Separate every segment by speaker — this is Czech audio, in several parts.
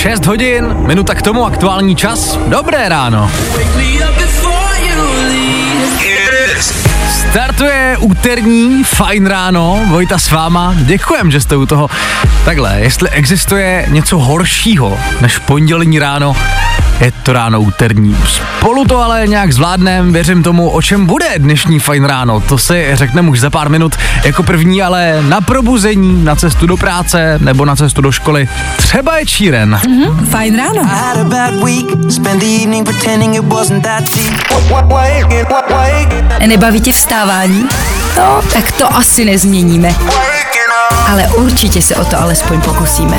Speaker 1: 6 hodin, minuta k tomu, aktuální čas. Dobré ráno. Startuje úterní fajn ráno, Vojta s váma. Děkujem, že jste u toho. Takhle, jestli existuje něco horšího než pondělní ráno, je to ráno úterní. Spolu to ale nějak zvládnem, věřím tomu, o čem bude dnešní fajn ráno. To si řekneme už za pár minut jako první, ale na probuzení, na cestu do práce nebo na cestu do školy. Třeba je číren.
Speaker 2: Fajn ráno. Nebaví tě vstávání? No, tak to asi nezměníme. Ale určitě se o to alespoň pokusíme.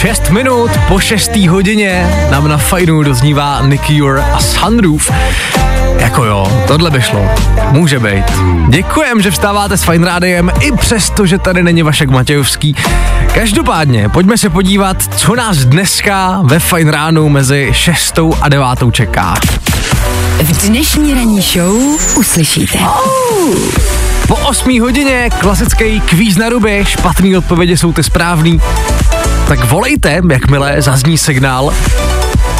Speaker 1: 6 minut po 6. hodině nám na fajnu doznívá Nicky Jur a Sunroof. Jako jo, tohle by šlo. Může být. Děkujem, že vstáváte s Fajn Rádiem, i přesto, že tady není Vašek Matějovský. Každopádně, pojďme se podívat, co nás dneska ve Fajn ránu mezi 6. a 9. čeká.
Speaker 2: V dnešní ranní show uslyšíte.
Speaker 1: Po 8 hodině klasický kvíz na ruby, špatný odpovědi jsou ty správný. Tak volejte, jakmile zazní signál.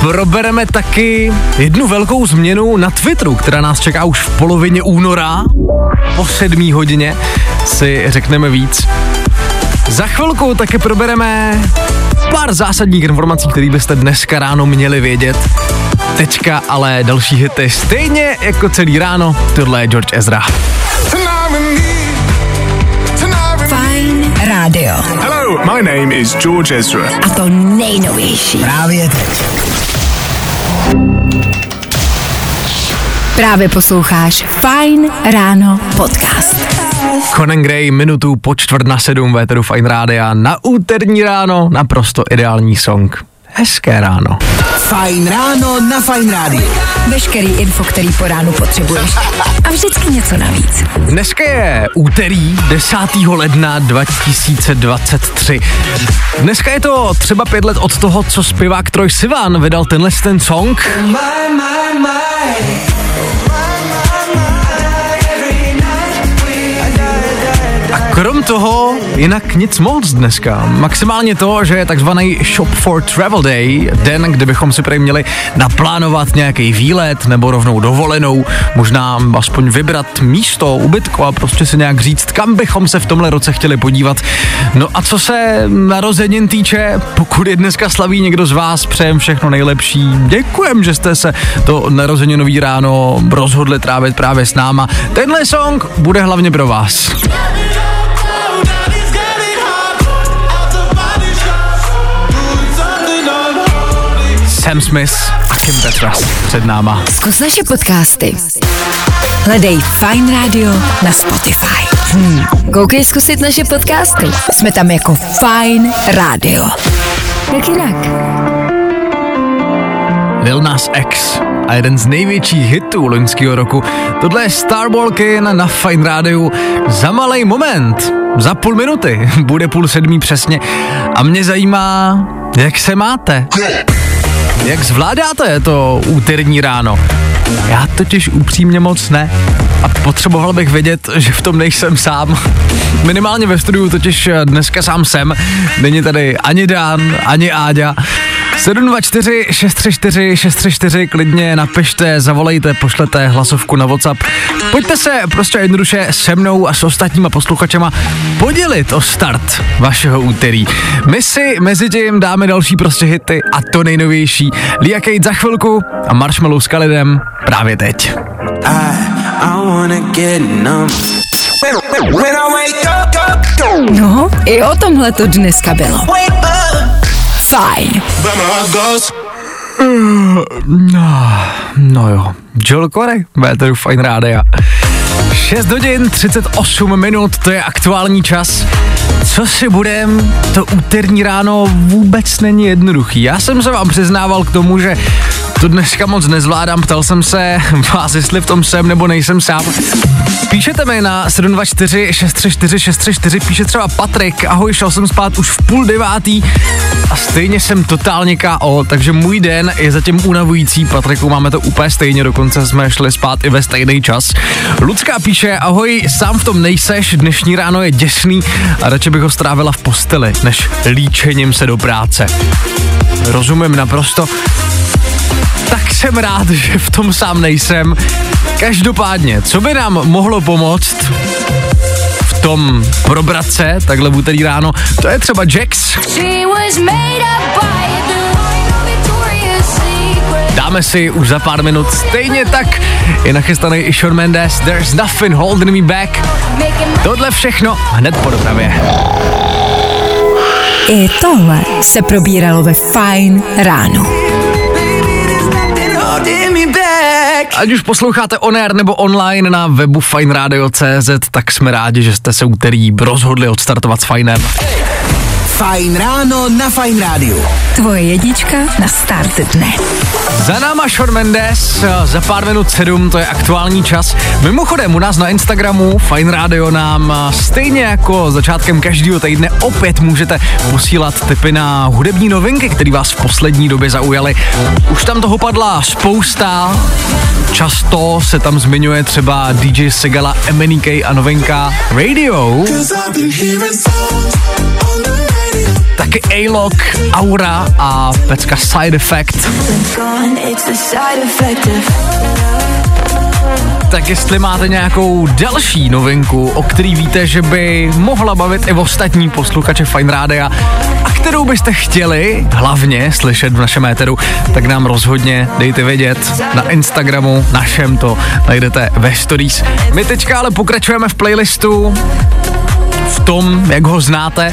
Speaker 1: Probereme taky jednu velkou změnu na Twitteru, která nás čeká už v polovině února. Po 7 hodině si řekneme víc. Za chvilku také probereme pár zásadních informací, které byste dneska ráno měli vědět. Teďka ale další hity stejně jako celý ráno. Tohle je George Ezra.
Speaker 2: Fajn rádio.
Speaker 3: Hello, my name is George Ezra.
Speaker 2: A to nejnovější.
Speaker 4: Právě teď.
Speaker 2: Právě posloucháš Fajn ráno podcast.
Speaker 1: Conan Gray minutu po čtvrt na sedm véteru Fine Rádia na úterní ráno, naprosto ideální song. Hezké ráno.
Speaker 4: Fajn ráno na Fajn rádiu.
Speaker 2: Veškerý info, který po ránu potřebuješ. A vždycky něco navíc.
Speaker 1: Dneska je úterý 10. ledna 2023. Dneska je to třeba pět let od toho, co zpěvák Troy Sivan vydal tenhle ten song. A krom toho, jinak nic moc dneska. Maximálně to, že je takzvaný Shop for Travel Day, den, kde bychom si prý měli naplánovat nějaký výlet nebo rovnou dovolenou, možná aspoň vybrat místo, ubytko a prostě si nějak říct, kam bychom se v tomhle roce chtěli podívat. No a co se narozenin týče, pokud je dneska slaví někdo z vás, přejem všechno nejlepší. Děkujem, že jste se to narozeninový ráno rozhodli trávit právě s náma. Tenhle song bude hlavně pro vás. Sam Smith a Kim Petras před náma.
Speaker 2: Zkus naše podcasty. Hledej Fine Radio na Spotify. Hmm. Koukej zkusit naše podcasty. Jsme tam jako Fine Radio. Jak jinak?
Speaker 1: Lil Nas X a jeden z největších hitů loňského roku. Tohle je Star Walking na Fine Radio za malý moment, za půl minuty, bude půl sedmý přesně. A mě zajímá, jak se máte. Jak zvládáte to úterní ráno? Já totiž upřímně moc ne. A potřeboval bych vědět, že v tom nejsem sám. Minimálně ve studiu totiž dneska sám jsem. Není tady ani Dan, ani Áďa. 724 634 634, klidně napište, zavolejte, pošlete hlasovku na WhatsApp. Pojďte se prostě jednoduše se mnou a s ostatníma posluchačema podělit o start vašeho úterý. My si mezi tím dáme další prostě hity a to nejnovější. Lia Kate za chvilku a Marshmallow s Kalidem právě teď.
Speaker 4: I wanna get numb. When, when I
Speaker 2: No, i o tomhle to dneska bylo. Fajn.
Speaker 1: No, no jo, Joel Corey, Véteru Fine Rádia. 6 hodin 38 minut, to je aktuální čas. Co si budem, to úterní ráno vůbec není jednoduchý. Já jsem se vám přiznával k tomu, že to dneska moc nezvládám, ptal jsem se vás, jestli v tom jsem nebo nejsem sám. Píšete mi na 724 634 634, píše třeba Patrik, ahoj, šel jsem spát už v půl devátý a stejně jsem totálně KO, takže můj den je zatím unavující, Patriku, máme to úplně stejně, dokonce jsme šli spát i ve stejný čas. Lucka píše, ahoj, sám v tom nejseš, dnešní ráno je děsný a radši bych ho strávila v posteli, než líčením se do práce. Rozumím naprosto, tak jsem rád, že v tom sám nejsem. Každopádně, co by nám mohlo pomoct v tom probrat se takhle v úterý ráno, to je třeba Jax. Dáme si už za pár minut stejně tak je nachystaný i Shawn Mendes, There's Nothing Holding Me Back. Tohle všechno hned po dopravě.
Speaker 2: I tohle se probíralo ve Fine ráno.
Speaker 1: Ať už posloucháte on air nebo online na webu fineradio.cz, tak jsme rádi, že jste se úterý rozhodli odstartovat s Finem.
Speaker 5: Fajn ráno na Fajn rádiu.
Speaker 2: Tvoje jedička na start dne.
Speaker 1: Za náma Shawn Mendes, za pár minut sedm, to je aktuální čas. Mimochodem, u nás na Instagramu Fine Radio nám stejně jako začátkem každého týdne opět můžete posílat tipy na hudební novinky, které vás v poslední době zaujaly. Už tam toho padla spousta, často se tam zmiňuje třeba DJ Segala, MNK a novinka Radio. Taky A-Lock, Aura a pecka Side Effect. Tak jestli máte nějakou další novinku, o který víte, že by mohla bavit i ostatní posluchače Fine Rádia a kterou byste chtěli hlavně slyšet v našem éteru, tak nám rozhodně dejte vědět na Instagramu, našem to najdete ve stories. My teďka ale pokračujeme v playlistu v tom, jak ho znáte.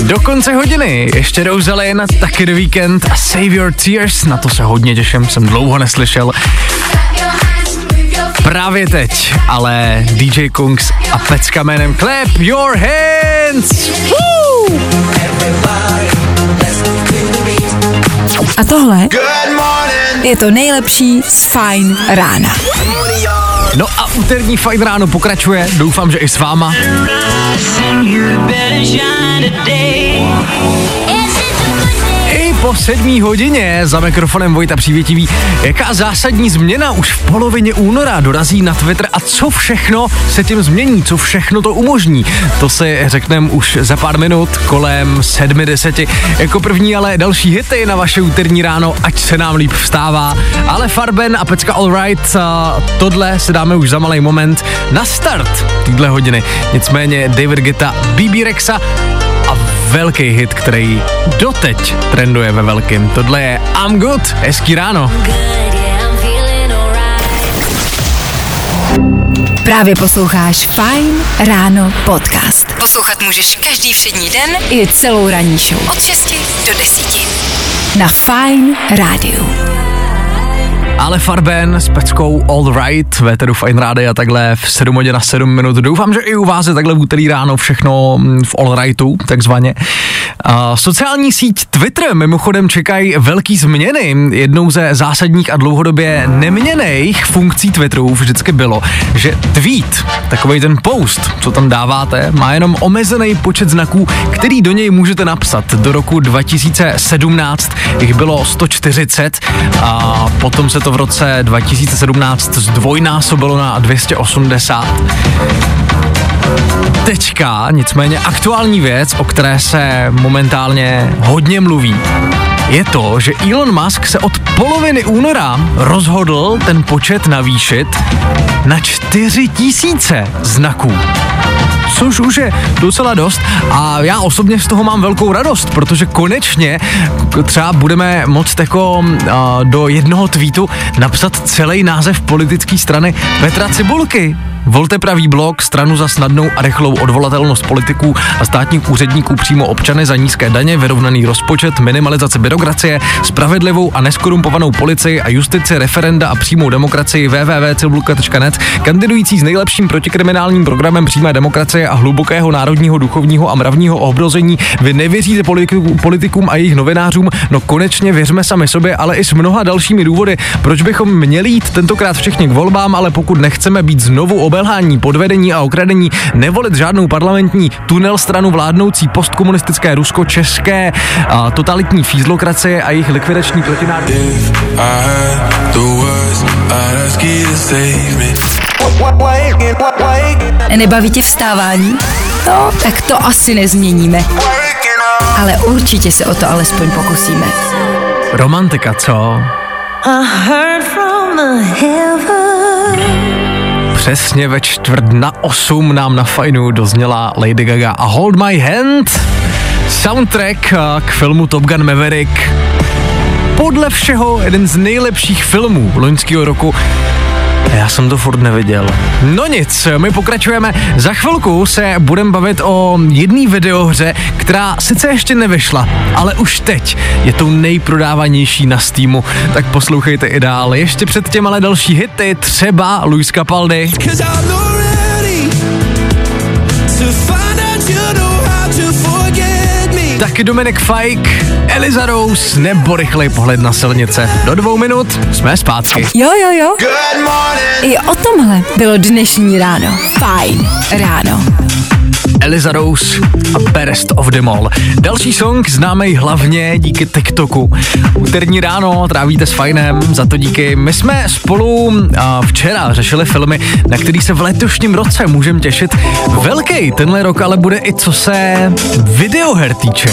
Speaker 1: Do konce hodiny ještě Rosalind, taky The Weekend a Save Your Tears, na to se hodně těším, jsem dlouho neslyšel. Právě teď, ale DJ Kungs a pecka jménem Clap Your Hands! Woo!
Speaker 2: A tohle je to nejlepší z Fine rána.
Speaker 1: No a úterní fajn ráno pokračuje, doufám, že i s váma. Po sedmí hodině za mikrofonem Vojta Přívětivý. Jaká zásadní změna už v polovině února dorazí na Twitter a co všechno se tím změní, co všechno to umožní. To si řekneme už za pár minut kolem sedmi deseti. Jako první ale další hity na vaše úterní ráno, ať se nám líp vstává. Ale Farben a Pecka Alright, tohle se dáme už za malý moment na start téhle hodiny. Nicméně David Geta, BB Rexa velký hit, který doteď trenduje ve velkým. Tohle je I'm Good, hezký ráno.
Speaker 6: good, yeah.
Speaker 2: Právě posloucháš Fine ráno podcast. Poslouchat můžeš každý všední den i celou ranní show. Od 6 do 10. Na Fine rádiu.
Speaker 1: Ale Farben s peckou All Right, veteru Fine Rády a takhle v 7 hodin na 7 minut. Doufám, že i u vás je takhle v úterý ráno všechno mm, v All Rightu, takzvaně. A sociální síť Twitter mimochodem čekají velký změny. Jednou ze zásadních a dlouhodobě neměných funkcí Twitteru vždycky bylo, že tweet, takový ten post, co tam dáváte, má jenom omezený počet znaků, který do něj můžete napsat. Do roku 2017 jich bylo 140 a potom se to v roce 2017 zdvojnásobilo na 280. Teďka nicméně aktuální věc, o které se momentálně hodně mluví, je to, že Elon Musk se od poloviny února rozhodl ten počet navýšit na 4 tisíce znaků což už je docela dost a já osobně z toho mám velkou radost, protože konečně třeba budeme moct jako do jednoho tweetu napsat celý název politické strany Petra Cibulky. Volte pravý blok, stranu za snadnou a rychlou odvolatelnost politiků a státních úředníků přímo občany za nízké daně, vyrovnaný rozpočet, minimalizace byrokracie, spravedlivou a neskorumpovanou policii a justici, referenda a přímou demokracii www.cilbulka.net, kandidující s nejlepším protikriminálním programem přímé demokracie a hlubokého národního, duchovního a mravního ohrození. Vy nevěříte politiků, politikům a jejich novinářům, no konečně věřme sami sobě, ale i s mnoha dalšími důvody, proč bychom měli jít tentokrát všichni k volbám, ale pokud nechceme být znovu obelhání, podvedení a okradení, nevolit žádnou parlamentní tunel stranu vládnoucí postkomunistické Rusko-české a totalitní fízlokracie a jejich likvidační
Speaker 4: I the me.
Speaker 2: Nebaví tě vstávání? No, tak to asi nezměníme. Ale určitě se o to alespoň pokusíme.
Speaker 1: Romantika, co? Přesně ve čtvrt na osm nám na fajnu dozněla Lady Gaga a Hold My Hand, soundtrack a, k filmu Top Gun Maverick. Podle všeho jeden z nejlepších filmů loňského roku já jsem to furt neviděl. No nic, my pokračujeme. Za chvilku se budeme bavit o jedné videohře, která sice ještě nevyšla, ale už teď je tou nejprodávanější na Steamu. Tak poslouchejte i dál. Ještě předtím ale další hity, třeba Luis Capaldi.
Speaker 4: Cause
Speaker 1: Taky Dominik Fike, Eliza Rose nebo rychlej pohled na silnice. Do dvou minut jsme zpátky.
Speaker 2: Jo, jo, jo.
Speaker 7: Good morning.
Speaker 2: I o tomhle bylo dnešní ráno. Fajn ráno.
Speaker 1: Eliza Rose a Best of the Mall. Další song známý hlavně díky TikToku. Úterní ráno trávíte s Fajnem, za to díky. My jsme spolu a včera řešili filmy, na který se v letošním roce můžeme těšit. Velký tenhle rok ale bude i co se videoher týče.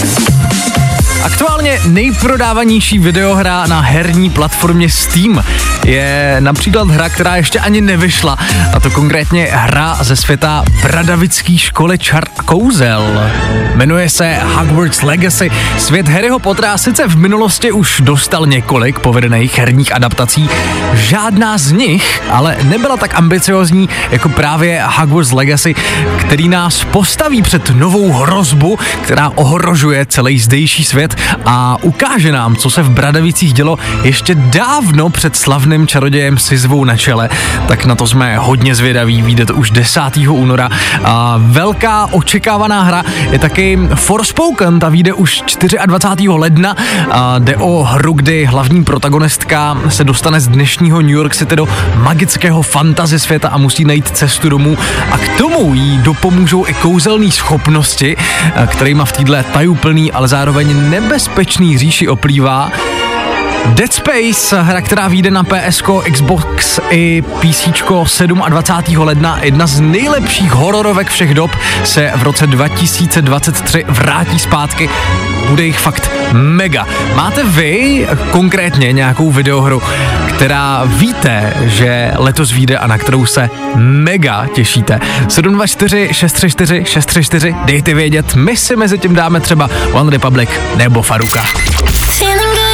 Speaker 1: Aktuálně nejprodávanější videohra na herní platformě Steam je například hra, která ještě ani nevyšla, a to konkrétně hra ze světa bradavický školy čar a kouzel. Jmenuje se Hogwarts Legacy. Svět Harryho Pottera sice v minulosti už dostal několik povedených herních adaptací, žádná z nich ale nebyla tak ambiciozní jako právě Hogwarts Legacy, který nás postaví před novou hrozbu, která ohrožuje celý zdejší svět a ukáže nám, co se v Bradavicích dělo ještě dávno před slavným čarodějem Sizvou na čele. Tak na to jsme hodně zvědaví, vyjde to už 10. února. A velká očekávaná hra je taky Forspoken, ta vyjde už 24. ledna. A jde o hru, kdy hlavní protagonistka se dostane z dnešního New York City do magického fantasy světa a musí najít cestu domů. A k tomu jí dopomůžou i kouzelné schopnosti, kterýma v této tajuplný, ale zároveň nebezpečný říši oplývá. Dead Space, hra, která vyjde na PSK, Xbox i PC 27. ledna, jedna z nejlepších hororovek všech dob, se v roce 2023 vrátí zpátky. Bude jich fakt mega. Máte vy konkrétně nějakou videohru, která víte, že letos vyjde a na kterou se mega těšíte? 724 634 634, dejte vědět, my si mezi tím dáme třeba One Republic nebo Faruka.
Speaker 6: Feeling.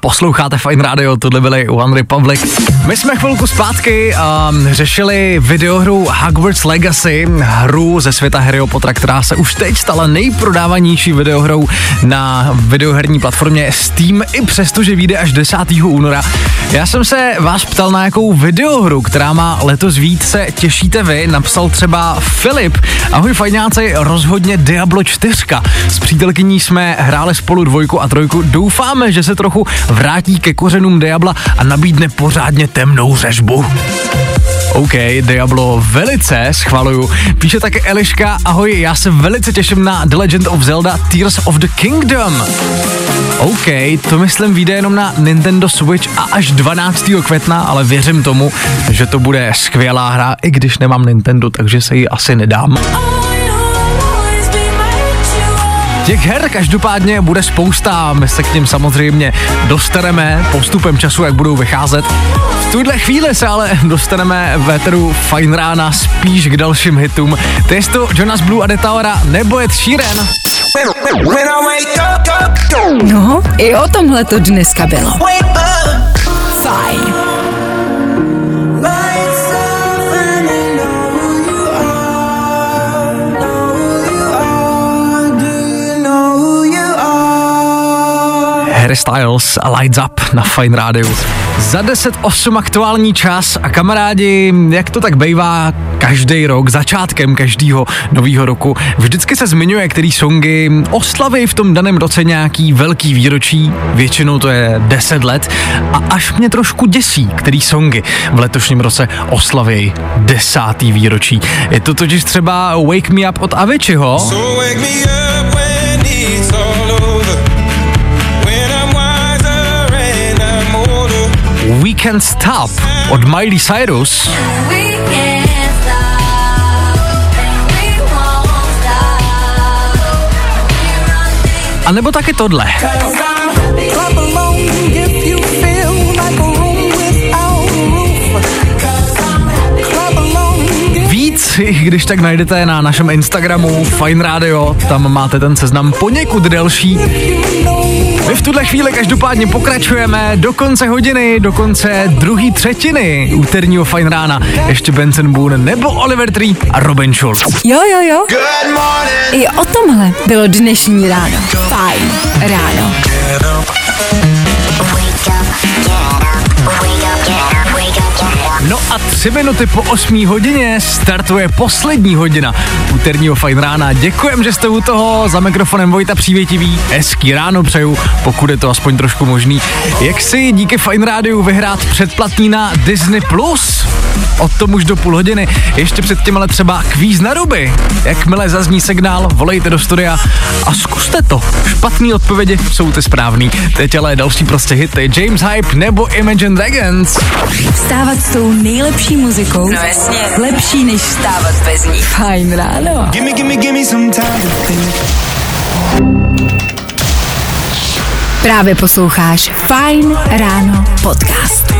Speaker 1: Posloucháte Fine Radio, tohle byly One Republic. My jsme chvilku zpátky um, řešili videohru Hogwarts Legacy, hru ze světa Harryho Pottera, která se už teď stala nejprodávanější videohrou na videoherní platformě Steam, i přesto, že vyjde až 10. února. Já jsem se vás ptal, na jakou videohru, která má letos víc, se těšíte vy, napsal třeba Filip. Ahoj fajňáci, rozhodně Diablo 4. S přítelkyní jsme hráli spolu dvojku a trojku. Doufáme, že se trochu vrátí ke kořenům Diabla a nabídne pořádně temnou řežbu. OK, Diablo velice schvaluju. Píše také Eliška, ahoj, já se velice těším na The Legend of Zelda Tears of the Kingdom. OK, to myslím vyjde jenom na Nintendo Switch a až 12. května, ale věřím tomu, že to bude skvělá hra, i když nemám Nintendo, takže se ji asi nedám. Těch her každopádně bude spousta, my se k ním samozřejmě dostaneme postupem času, jak budou vycházet. V tuhle chvíli se ale dostaneme v éteru Fine Rána spíš k dalším hitům. To je to Jonas Blue a Detaora nebo Ed Sheeran.
Speaker 2: No, i o tomhle to dneska bylo. Fajn.
Speaker 1: Harry Styles a Lights Up na Fine Radio. Za 10.08 aktuální čas a kamarádi, jak to tak bývá každý rok, začátkem každého nového roku, vždycky se zmiňuje, který songy oslaví v tom daném roce nějaký velký výročí, většinou to je 10 let a až mě trošku děsí, který songy v letošním roce oslaví desátý výročí. Je to totiž třeba Wake Me Up od Aviciiho,
Speaker 4: So wake me up
Speaker 1: Can't Stop od Miley Cyrus, a nebo taky tohle. Víc, když tak najdete na našem Instagramu Fine Radio, tam máte ten seznam poněkud delší. My v tuhle chvíli každopádně pokračujeme do konce hodiny, do konce druhé třetiny úterního Fine Rána. Ještě Benson Boone nebo Oliver Tree a Robin Schulz.
Speaker 2: Jo, jo, jo.
Speaker 4: Good morning.
Speaker 2: I o tomhle bylo dnešní ráno. Fajn ráno.
Speaker 1: A tři minuty po 8 hodině startuje poslední hodina úterního fajn rána. Děkujem, že jste u toho. Za mikrofonem Vojta Přívětivý. Hezký ráno přeju, pokud je to aspoň trošku možný. Jak si díky Fajn rádiu vyhrát předplatný na Disney+. Plus? O tom už do půl hodiny. Ještě předtím ale třeba kvíz na ruby. Jakmile zazní signál, volejte do studia a zkuste to. Špatný odpovědi jsou ty správný. Teď ale další prostě hity. James Hype nebo Imagine Dragons.
Speaker 2: Vstávat s tou nejlepší muzikou. No jasně. Lepší než vstávat bez ní. Fajn ráno.
Speaker 4: Gimme, gimme, gimme some time to think.
Speaker 2: Právě posloucháš Fajn ráno podcast.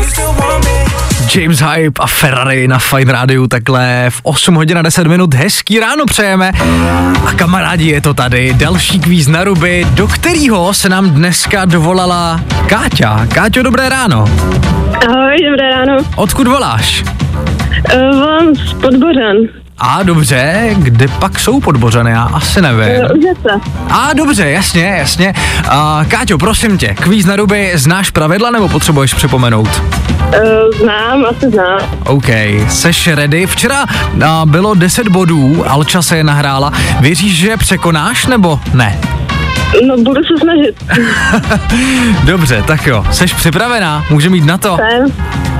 Speaker 1: James Hype a Ferrari na Fine Radio takhle v 8 hodin a 10 minut. Hezký ráno přejeme. A kamarádi, je to tady. Další kvíz na ruby, do kterého se nám dneska dovolala Káťa. Káťo, dobré ráno.
Speaker 8: Ahoj, dobré ráno.
Speaker 1: Odkud voláš?
Speaker 8: Uh, volám z Podbořan.
Speaker 1: A dobře, kde pak jsou podbořany, já asi nevím.
Speaker 8: Uh, Užece.
Speaker 1: A dobře, jasně, jasně. A, Káťo, prosím tě, kvíz na ruby, znáš pravidla nebo potřebuješ připomenout?
Speaker 8: Uh, znám, asi znám.
Speaker 1: OK, seš ready? Včera a, bylo 10 bodů, Alča se je nahrála. Věříš, že je překonáš nebo ne?
Speaker 8: No, budu se snažit.
Speaker 1: Dobře, tak jo, seš připravená? Může mít na to?
Speaker 8: Jsem.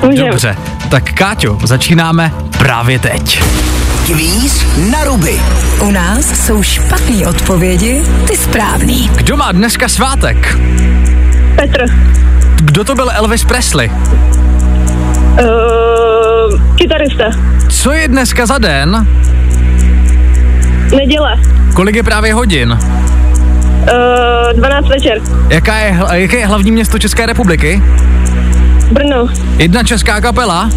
Speaker 8: Můžem.
Speaker 1: Dobře, tak Káťo, začínáme právě teď.
Speaker 5: Kvíz na ruby.
Speaker 2: U nás jsou špatné odpovědi, ty správný.
Speaker 1: Kdo má dneska svátek?
Speaker 8: Petr.
Speaker 1: Kdo to byl Elvis Presley?
Speaker 8: Uh, kytarista.
Speaker 1: Co je dneska za den?
Speaker 8: Neděle.
Speaker 1: Kolik je právě hodin?
Speaker 8: Uh, 12 večer.
Speaker 1: Jaká je, jaké je hlavní město České republiky?
Speaker 8: Brno.
Speaker 1: Jedna česká kapela?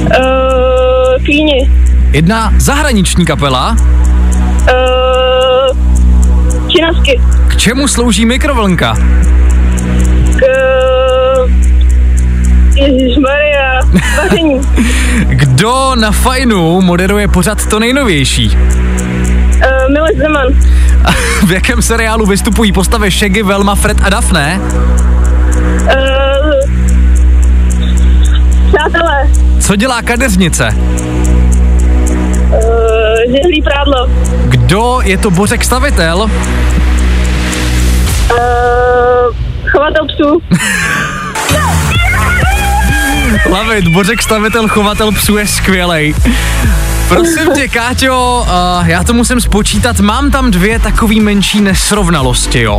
Speaker 8: Uh, Klíni.
Speaker 1: Jedna zahraniční kapela?
Speaker 8: Uh, Činasky.
Speaker 1: K čemu slouží mikrovlnka?
Speaker 8: K... Vaření.
Speaker 1: Kdo na fajnu moderuje pořad to nejnovější?
Speaker 8: Uh, Miloš Zeman.
Speaker 1: v jakém seriálu vystupují postavy Shaggy, Velma, Fred a Daphne?
Speaker 8: Uh, přátelé.
Speaker 1: Co dělá kadeřnice?
Speaker 8: Žehlý prádlo.
Speaker 1: Kdo je to Bořek stavitel?
Speaker 8: Uh, chovatel psů.
Speaker 1: Lavit, Bořek stavitel, chovatel psů je skvělej. Prosím tě, Káťo, uh, já to musím spočítat, mám tam dvě takový menší nesrovnalosti, jo.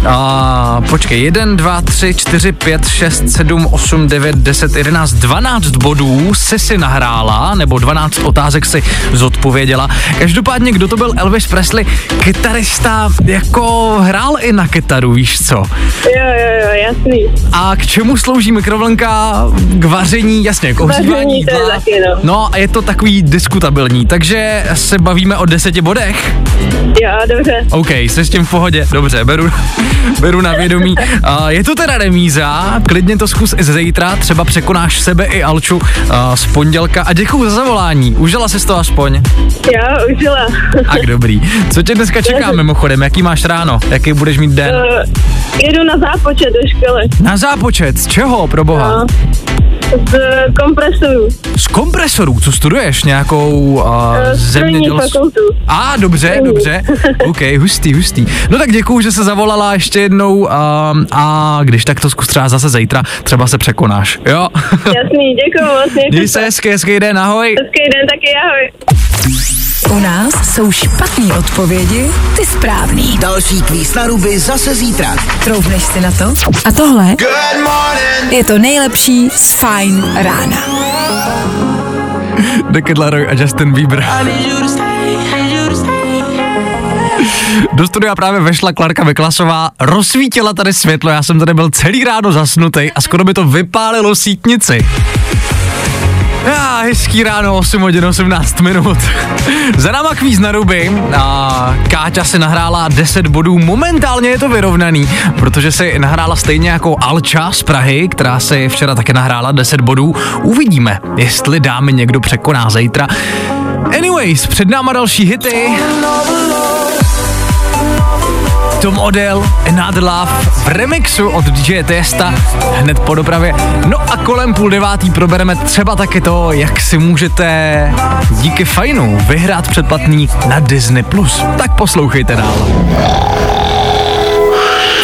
Speaker 1: Uh, počkej, 1, 2, 3, 4, 5, 6, 7, 8, 9, 10, 11, 12 bodů si si nahrála, nebo 12 otázek si zodpověděla. Každopádně, kdo to byl Elvis Presley? Kytarista jako hrál i na kytaru, víš co?
Speaker 8: Jo, jo, jo, jasný.
Speaker 1: A k čemu slouží mikrovlnka? K vaření, jasně, k ohřívání
Speaker 8: Vaření, to je
Speaker 1: jídla.
Speaker 8: taky, no.
Speaker 1: No a je to takový diskutabilní stabilní, takže se bavíme o deseti bodech.
Speaker 8: Já, dobře.
Speaker 1: OK, jsi s tím v pohodě, dobře, beru, beru na vědomí. A je to teda remíza, klidně to zkus i zítra, třeba překonáš sebe i Alču a, z pondělka a děkuju za zavolání, užila jsi to aspoň.
Speaker 8: Já užila.
Speaker 1: Tak dobrý. Co tě dneska čeká mimochodem, jaký máš ráno, jaký budeš mít den?
Speaker 8: Uh, jedu na zápočet do školy.
Speaker 1: Na zápočet, z čeho, pro boha?
Speaker 8: No. Z kompresorů.
Speaker 1: Z kompresorů, co studuješ? Nějakou uh, zemědělskou? A, dobře,
Speaker 8: Strojní.
Speaker 1: dobře. OK, hustý, hustý. No tak děkuju, že se zavolala ještě jednou uh, a když tak to zkus třeba zase zítra, třeba se překonáš, jo?
Speaker 8: Jasný, děkuju moc.
Speaker 1: Měj se hezky, hezký den, ahoj.
Speaker 8: Hezký den, taky ahoj.
Speaker 2: U nás jsou špatné odpovědi, ty správný.
Speaker 5: Další kvíz na ruby zase zítra.
Speaker 2: Troufneš si na to? A tohle je to nejlepší z Fine rána.
Speaker 1: Decade Leroy a Justin Bieber. Do studia právě vešla Klarka Vyklasová, rozsvítila tady světlo, já jsem tady byl celý ráno zasnutý a skoro by to vypálilo sítnici. Já, hezký ráno, 8 hodin 18 minut. Za náma kvíz na ruby a Káťa si nahrála 10 bodů, momentálně je to vyrovnaný, protože si nahrála stejně jako Alča z Prahy, která si včera také nahrála 10 bodů. Uvidíme, jestli dámy někdo překoná zítra. Anyways, před náma další hity. Tom Odell, Another Love v remixu od DJ Testa hned po dopravě. No a kolem půl devátý probereme třeba taky to, jak si můžete díky fajnu vyhrát předplatný na Disney+. Plus. Tak poslouchejte dál.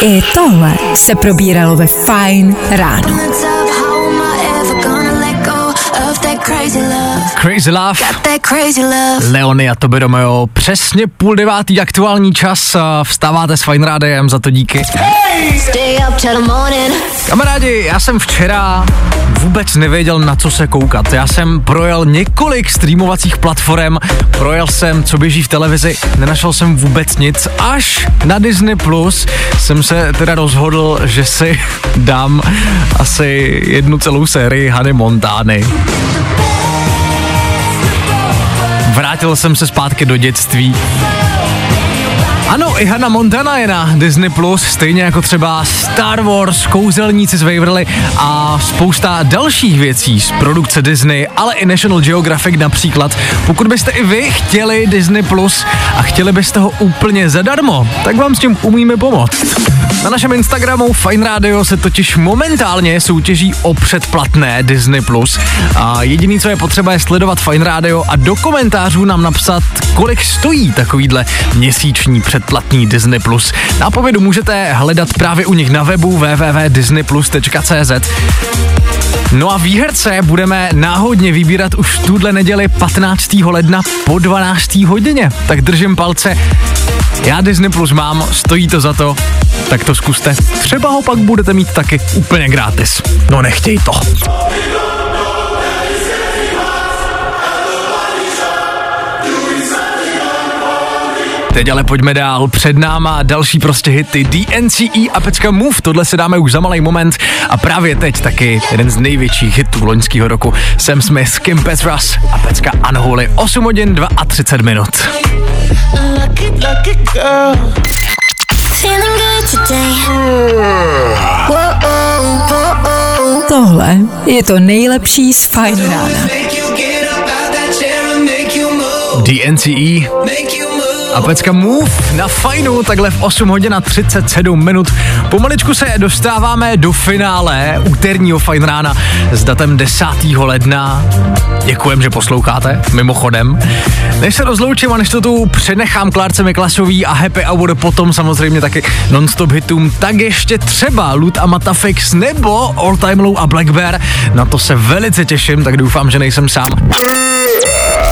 Speaker 2: I tohle se probíralo ve Fine ráno.
Speaker 1: Crazy Love, Leony a Toby Romeo, přesně půl devátý aktuální čas, vstáváte s Fine Rádiem, za to díky. Kamarádi, já jsem včera vůbec nevěděl, na co se koukat. Já jsem projel několik streamovacích platform, projel jsem, co běží v televizi, nenašel jsem vůbec nic. Až na Disney Plus jsem se teda rozhodl, že si dám asi jednu celou sérii Hany Montány. Vrátil jsem se zpátky do dětství. Ano, i Hannah Montana je na Disney+, Plus, stejně jako třeba Star Wars, Kouzelníci z Waverly a spousta dalších věcí z produkce Disney, ale i National Geographic například. Pokud byste i vy chtěli Disney Plus a chtěli byste ho úplně zadarmo, tak vám s tím umíme pomoct. Na našem Instagramu Fine Radio se totiž momentálně soutěží o předplatné Disney+. Plus a jediný, co je potřeba, je sledovat Fine Radio a do komentářů nám napsat, kolik stojí takovýhle měsíční předplatný Disney+. Nápovědu můžete hledat právě u nich na webu www.disneyplus.cz. No a výherce budeme náhodně vybírat už tuhle neděli 15. ledna po 12. hodině. Tak držím palce. Já Disney Plus mám, stojí to za to, tak to zkuste. Třeba ho pak budete mít taky úplně gratis. No nechtěj to. Teď ale pojďme dál. Před náma další prostě hity DNCE a Pecka Move. Tohle si dáme už za malý moment. A právě teď taky jeden z největších hitů loňského roku. Sam Smith, Kim Petras a Pecka Unholy. 8 hodin 32 minut.
Speaker 2: Tohle je to nejlepší z Fine rána.
Speaker 1: DNCE a pecka Move na fajnu, takhle v 8 hodin a 37 minut. Pomaličku se dostáváme do finále úterního fajn rána s datem 10. ledna. Děkujem, že posloucháte, mimochodem. Než se rozloučím a než to tu přenechám Klárce Miklasový a Happy Hour potom samozřejmě taky non-stop hitům, tak ještě třeba Lut a Matafix nebo All Time Low a Black Bear. Na to se velice těším, tak doufám, že nejsem sám.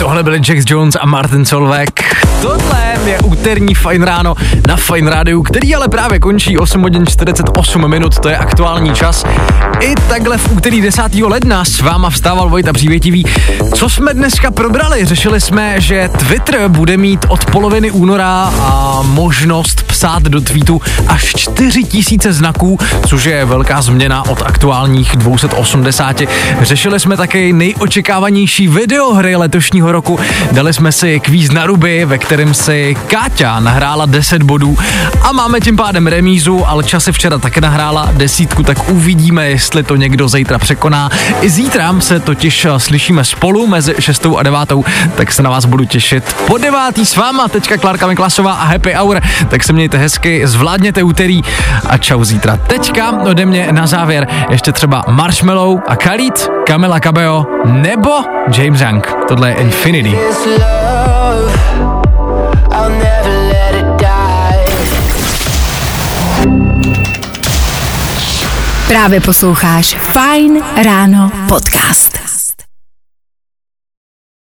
Speaker 1: Tohle byli Jack Jones a Martin Solveig. Tohle je úterní Fajn ráno na Fajn rádiu, který ale právě končí 8 hodin 48 minut, to je aktuální čas. I takhle v úterý 10. ledna s váma vstával Vojta Přívětivý. Co jsme dneska probrali? Řešili jsme, že Twitter bude mít od poloviny února a možnost psát do tweetu až 4000 znaků, což je velká změna od aktuálních 280. Řešili jsme také nejočekávanější videohry letošního roku. Dali jsme si kvíz na ruby, ve kterém si Káťa nahrála 10 bodů a máme tím pádem remízu, ale časy včera také nahrála desítku, tak uvidíme, jestli to někdo zítra překoná. I zítra se totiž eh, slyšíme spolu mezi 6 a 9, tak se na vás budu těšit. Po 9. s váma teďka Klárka Miklasová a Happy Hour, tak se mějte hezky, zvládněte úterý a čau zítra. Teďka ode mě na závěr ještě třeba Marshmallow a Khalid, Camila Cabello nebo James Young. Tohle je Infinity.
Speaker 2: Právě posloucháš Fine Ráno podcast.